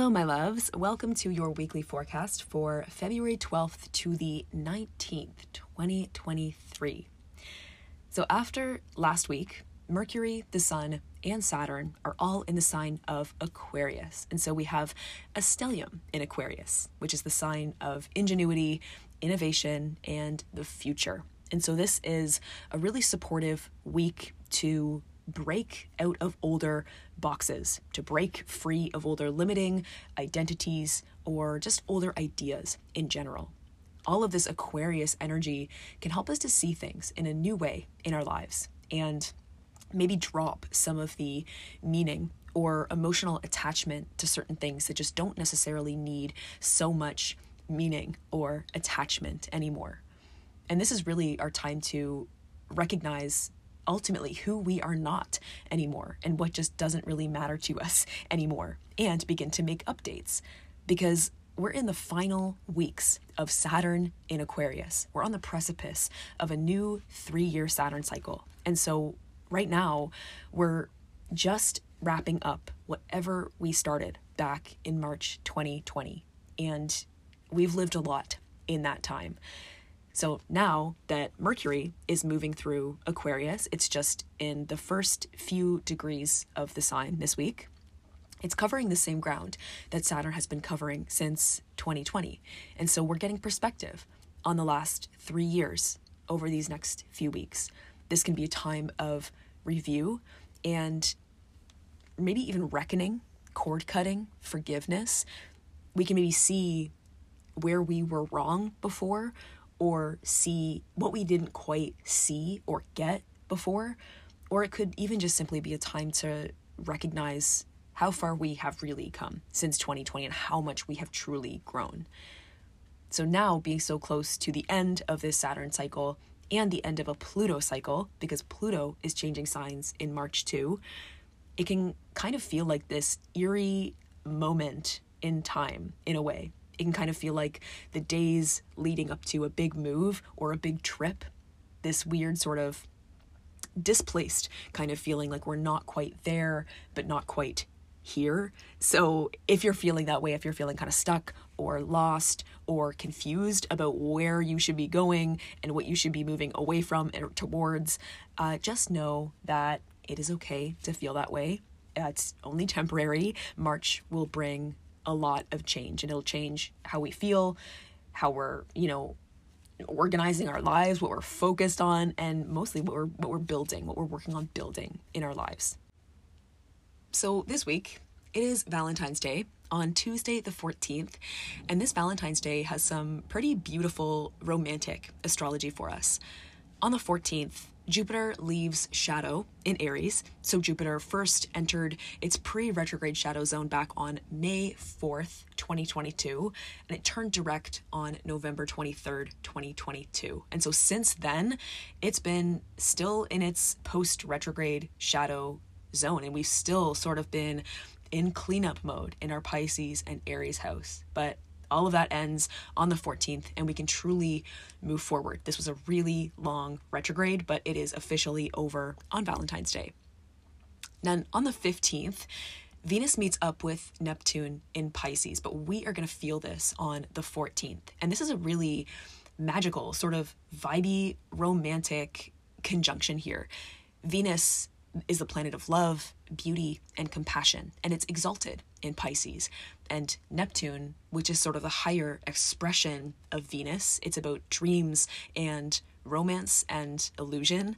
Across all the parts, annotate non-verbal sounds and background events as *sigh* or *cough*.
Hello, my loves. Welcome to your weekly forecast for February 12th to the 19th, 2023. So, after last week, Mercury, the Sun, and Saturn are all in the sign of Aquarius. And so we have a stellium in Aquarius, which is the sign of ingenuity, innovation, and the future. And so this is a really supportive week to break out of older boxes, to break free of older limiting identities or just older ideas in general. All of this Aquarius energy can help us to see things in a new way in our lives and maybe drop some of the meaning or emotional attachment to certain things that just don't necessarily need so much meaning or attachment anymore. And this is really our time to recognize ultimately who we are not anymore and what just doesn't really matter to us anymore and begin to make updates because we're in the final weeks of Saturn in Aquarius. We're on the precipice of a new three year Saturn cycle. And so, right now, we're just wrapping up whatever we started back in March 2020. And we've lived a lot in that time. So now that Mercury is moving through Aquarius, it's just in the first few degrees of the sign this week. It's covering the same ground that Saturn has been covering since 2020. And so we're getting perspective on the last three years over these next few weeks. This can be a time of review and maybe even reckoning, cord cutting, forgiveness. We can maybe see where we were wrong before or see what we didn't quite see or get before. Or it could even just simply be a time to recognize how far we have really come since 2020 and how much we have truly grown. So now, being so close to the end of this Saturn cycle and the end of a Pluto cycle, because Pluto is changing signs in March too, it can kind of feel like this eerie moment in time in a way it can kind of feel like the days leading up to a big move or a big trip. This weird sort of displaced kind of feeling like we're not quite there, but not quite here. So, if you're feeling that way, if you're feeling kind of stuck or lost or confused about where you should be going and what you should be moving away from or towards, uh, just know that it is okay to feel that way. it's only temporary. March will bring a lot of change and it'll change how we feel, how we're, you know, organizing our lives, what we're focused on, and mostly what we're what we're building, what we're working on building in our lives. So this week it is Valentine's Day on Tuesday the 14th, and this Valentine's Day has some pretty beautiful romantic astrology for us. On the 14th, Jupiter leaves shadow in Aries. So Jupiter first entered its pre retrograde shadow zone back on May 4th, 2022, and it turned direct on November 23rd, 2022. And so since then, it's been still in its post retrograde shadow zone, and we've still sort of been in cleanup mode in our Pisces and Aries house. But all of that ends on the 14th and we can truly move forward. This was a really long retrograde, but it is officially over on Valentine's Day. Then on the 15th, Venus meets up with Neptune in Pisces, but we are going to feel this on the 14th. And this is a really magical, sort of vibey, romantic conjunction here. Venus is the planet of love, beauty, and compassion, and it's exalted in Pisces. And Neptune, which is sort of the higher expression of Venus, it's about dreams and romance and illusion,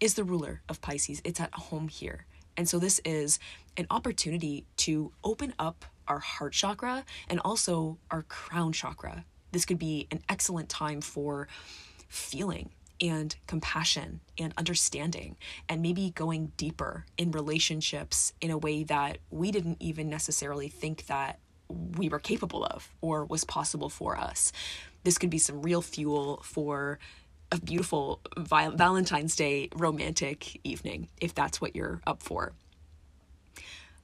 is the ruler of Pisces. It's at home here. And so this is an opportunity to open up our heart chakra and also our crown chakra. This could be an excellent time for feeling and compassion and understanding and maybe going deeper in relationships in a way that we didn't even necessarily think that we were capable of or was possible for us. This could be some real fuel for a beautiful Valentine's Day romantic evening if that's what you're up for.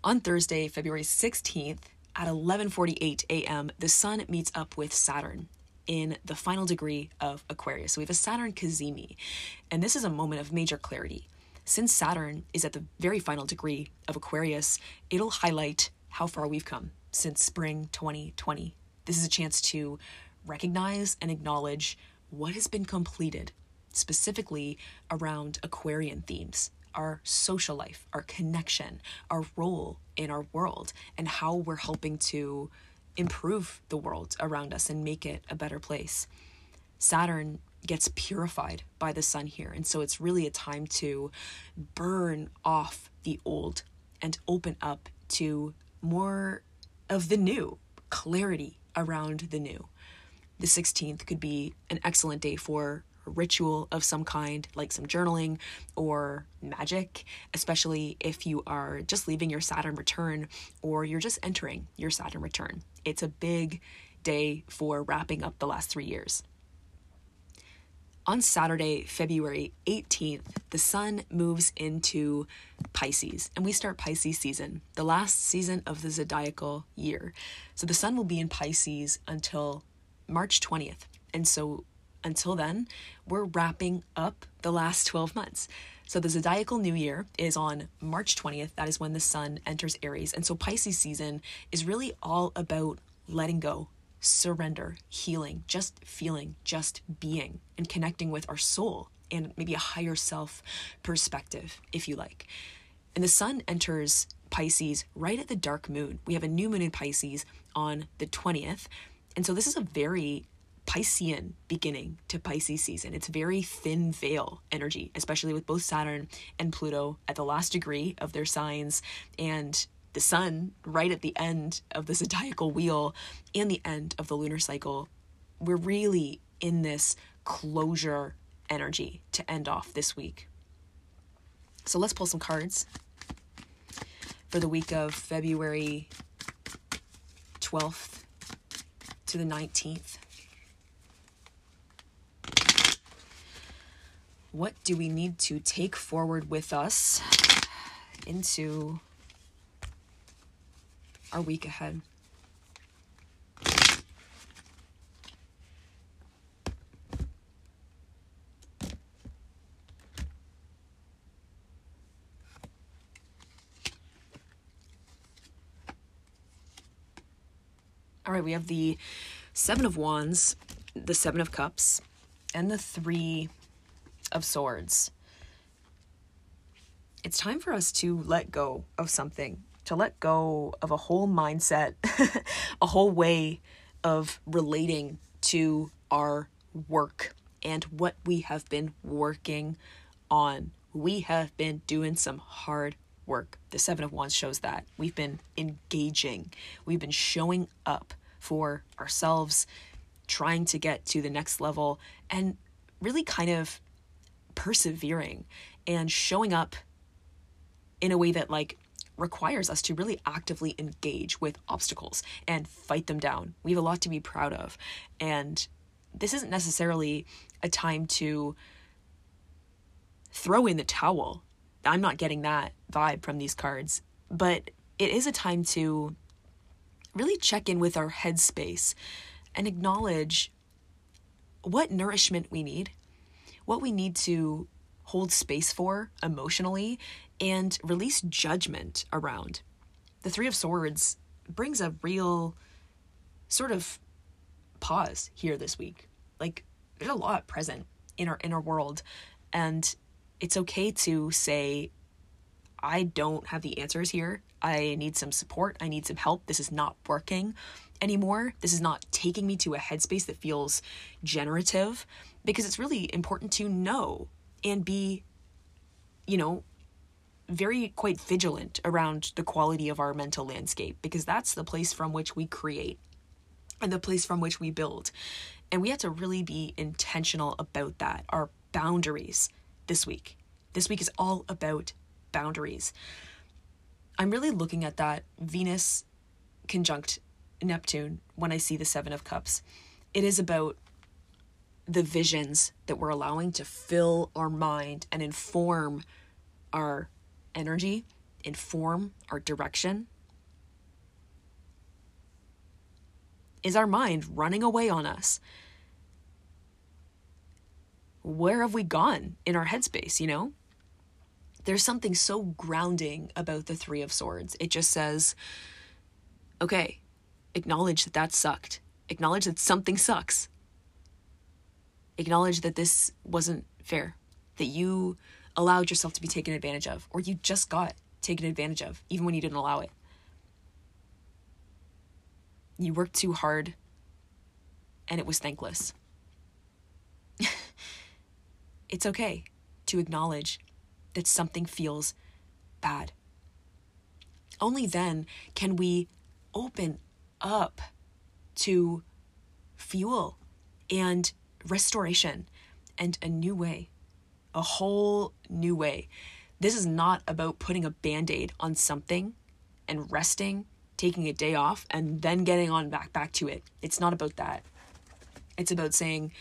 On Thursday, February 16th at 11:48 a.m., the sun meets up with Saturn in the final degree of Aquarius. So we have a Saturn cazimi, and this is a moment of major clarity. Since Saturn is at the very final degree of Aquarius, it'll highlight how far we've come since spring 2020. This is a chance to recognize and acknowledge what has been completed, specifically around Aquarian themes, our social life, our connection, our role in our world, and how we're helping to improve the world around us and make it a better place. Saturn gets purified by the sun here, and so it's really a time to burn off the old and open up to more of the new, clarity around the new. The 16th could be an excellent day for ritual of some kind, like some journaling or magic, especially if you are just leaving your Saturn return or you're just entering your Saturn return. It's a big day for wrapping up the last three years. On Saturday, February 18th, the sun moves into Pisces and we start Pisces season, the last season of the zodiacal year. So the sun will be in Pisces until March 20th. And so until then, we're wrapping up the last 12 months. So the zodiacal new year is on March 20th. That is when the sun enters Aries. And so Pisces season is really all about letting go, surrender, healing, just feeling, just being, and connecting with our soul and maybe a higher self perspective, if you like. And the sun enters Pisces right at the dark moon. We have a new moon in Pisces on the 20th. And so this is a very Piscean beginning to Pisces season. It's very thin veil energy, especially with both Saturn and Pluto at the last degree of their signs and the sun right at the end of the *laughs* zodiacal wheel and the end of the lunar cycle. We're really in this closure energy to end off this week. So let's pull some cards for the week of February 12th to the 19th. What do we need to take forward with us into our week ahead? All right, we have the Seven of Wands, the Seven of Cups, and the Three of Swords. It's time for us to let go of something, to let go of a whole mindset, *laughs* a whole way of relating to our work and what we have been working on. We have been doing some hard work. The Seven of Wands shows that. We've been engaging, we've been showing up for ourselves, trying to get to the next level, and really kind of persevering and showing up in a way that, like, requires us to really actively engage with obstacles and fight them down. We have a lot to be proud of. And this isn't necessarily a time to throw in the towel. I'm not getting that vibe from these cards, but it is a time to really check in with our headspace and acknowledge what nourishment we need, what we need to hold space for emotionally, and release judgment around. The Three of Swords brings a real sort of pause here this week. Like, there's a lot present in our inner world, and it's okay to say, I don't have the answers here. I need some support. I need some help. This is not working anymore. This is not taking me to a headspace that feels generative because it's really important to know and be, you know, very quite vigilant around the quality of our mental landscape because that's the place from which we create and the place from which we build. And we have to really be intentional about that, our boundaries this week. This week is all about boundaries. I'm really looking at that Venus conjunct Neptune when I see the Seven of Cups. It is about the visions that we're allowing to fill our mind and inform our energy, inform our direction. Is our mind running away on us? Where have we gone in our headspace, you know? there's something so grounding about the Three of Swords. It just says, okay, acknowledge that that sucked. Acknowledge that something sucks. Acknowledge that this wasn't fair, that you allowed yourself to be taken advantage of, or you just got taken advantage of, even when you didn't allow it. You worked too hard and it was thankless. *laughs* it's okay to acknowledge that something feels bad. Only then can we open up to fuel and restoration and a new way, a whole new way. This is not about putting a band aid on something and resting, taking a day off, and then getting on back back to it. It's not about that. It's about saying,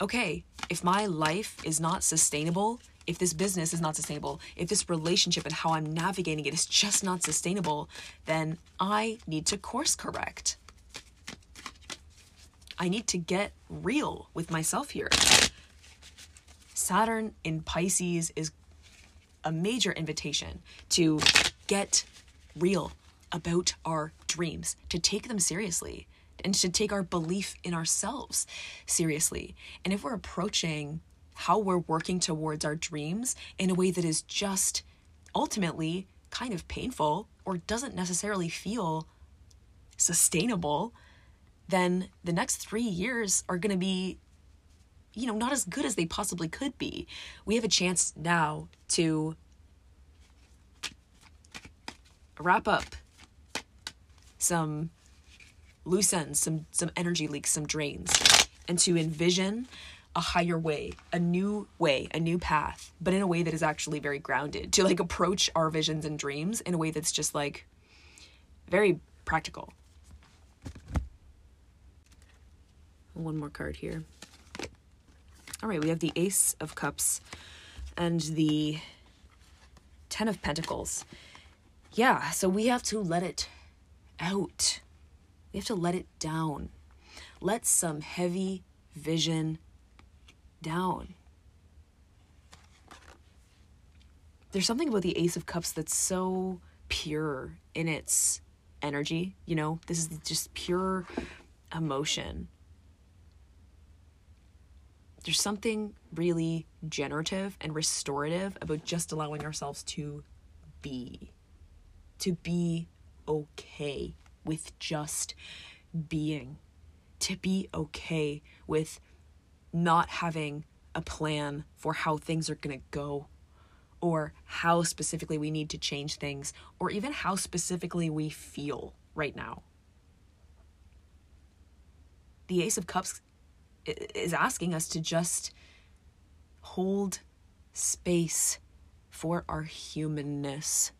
okay, if my life is not sustainable, if this business is not sustainable, if this relationship and how I'm navigating it is just not sustainable, then I need to course correct. I need to get real with myself here. Saturn in Pisces is a major invitation to get real about our dreams, to take them seriously, and to take our belief in ourselves seriously. And if we're approaching how we're working towards our dreams in a way that is just ultimately kind of painful or doesn't necessarily feel sustainable, then the next three years are going to be, you know, not as good as they possibly could be. We have a chance now to wrap up some loose ends, some some energy leaks, some drains, and to envision a higher way, a new way, a new path, but in a way that is actually very grounded. To like approach our visions and dreams in a way that's just like very practical. One more card here. All right, we have the Ace of Cups and the Ten of Pentacles. Yeah, so we have to let it out. We have to let it down. Let some heavy vision down. There's something about the Ace of Cups that's so pure in its energy, you know? This is just pure emotion. There's something really generative and restorative about just allowing ourselves to be. To be okay with just being. To be okay with not having a plan for how things are going to go or how specifically we need to change things or even how specifically we feel right now. The Ace of Cups is asking us to just hold space for our humanness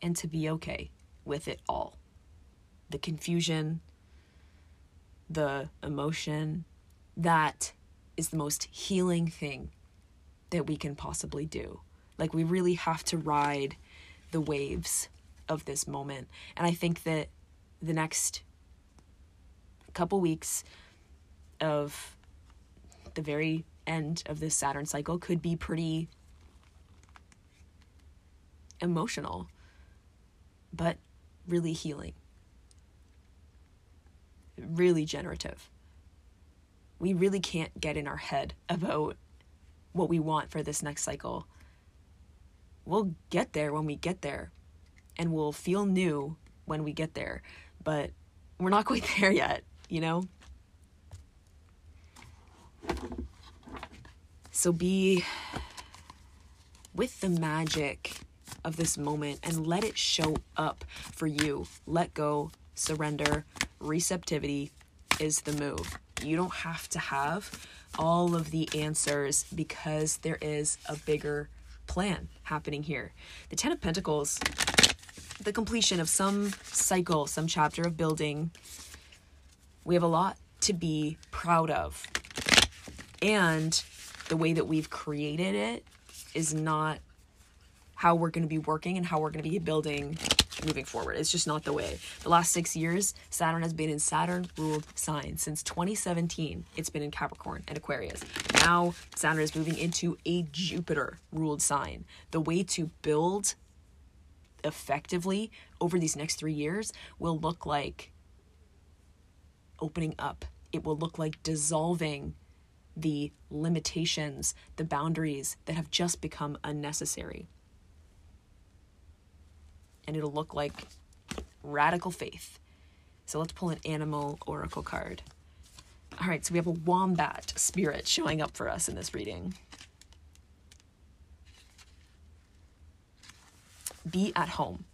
and to be okay with it all the confusion, the emotion. That is the most healing thing that we can possibly do. Like, we really have to ride the waves of this moment. And I think that the next couple weeks of the very end of this Saturn cycle could be pretty emotional, but really healing, really generative. We really can't get in our head about what we want for this next cycle. We'll get there when we get there, and we'll feel new when we get there, but we're not quite *laughs* there yet you know? So be with the magic of this moment and let it show up for you. Let go, surrender, receptivity is the move. You don't have to have all of the answers because there is a bigger plan happening here. The Ten of Pentacles, the completion of some cycle, some chapter of building, we have a lot to be proud of. And the way that we've created it is not how we're going to be working and how we're going to be building moving forward. It's just not the way. The last six years, Saturn has been in Saturn ruled signs. Since 2017, it's been in Capricorn and Aquarius. Now, Saturn is moving into a Jupiter ruled sign. The way to build effectively over these next three years will look like opening up. It will look like dissolving the limitations, the boundaries that have just become unnecessary. And it'll look like radical faith. So let's pull an animal oracle card. All right, so we have a wombat spirit showing up for us in this reading. Be at home.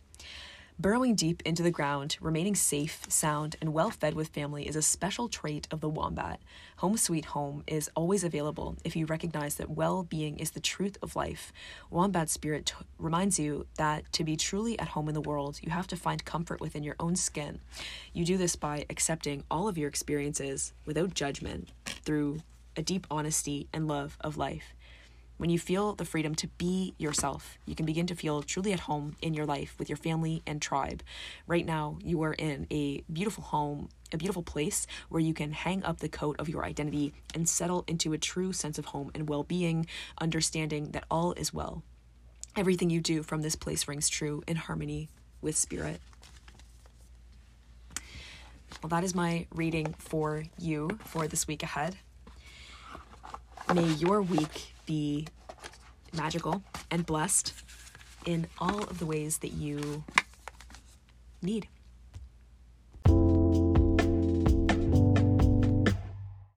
Burrowing deep into the ground, remaining safe, sound, and well fed with family is a special trait of the wombat. Home Sweet Home is always available if you recognize that well being is the truth of life. Wombat Spirit t- reminds you that to be truly at home in the world, you have to find comfort within your own skin. You do this by accepting all of your experiences without judgment through a deep honesty and love of life. When you feel the freedom to be yourself, you can begin to feel truly at home in your life with your family and tribe. Right now, you are in a beautiful home, a beautiful place where you can hang up the coat of your identity and settle into a true sense of home and well being, understanding that all is well. Everything you do from this place rings true in harmony with spirit. Well, that is my reading for you for this week ahead. May your week be magical and blessed in all of the ways that you need.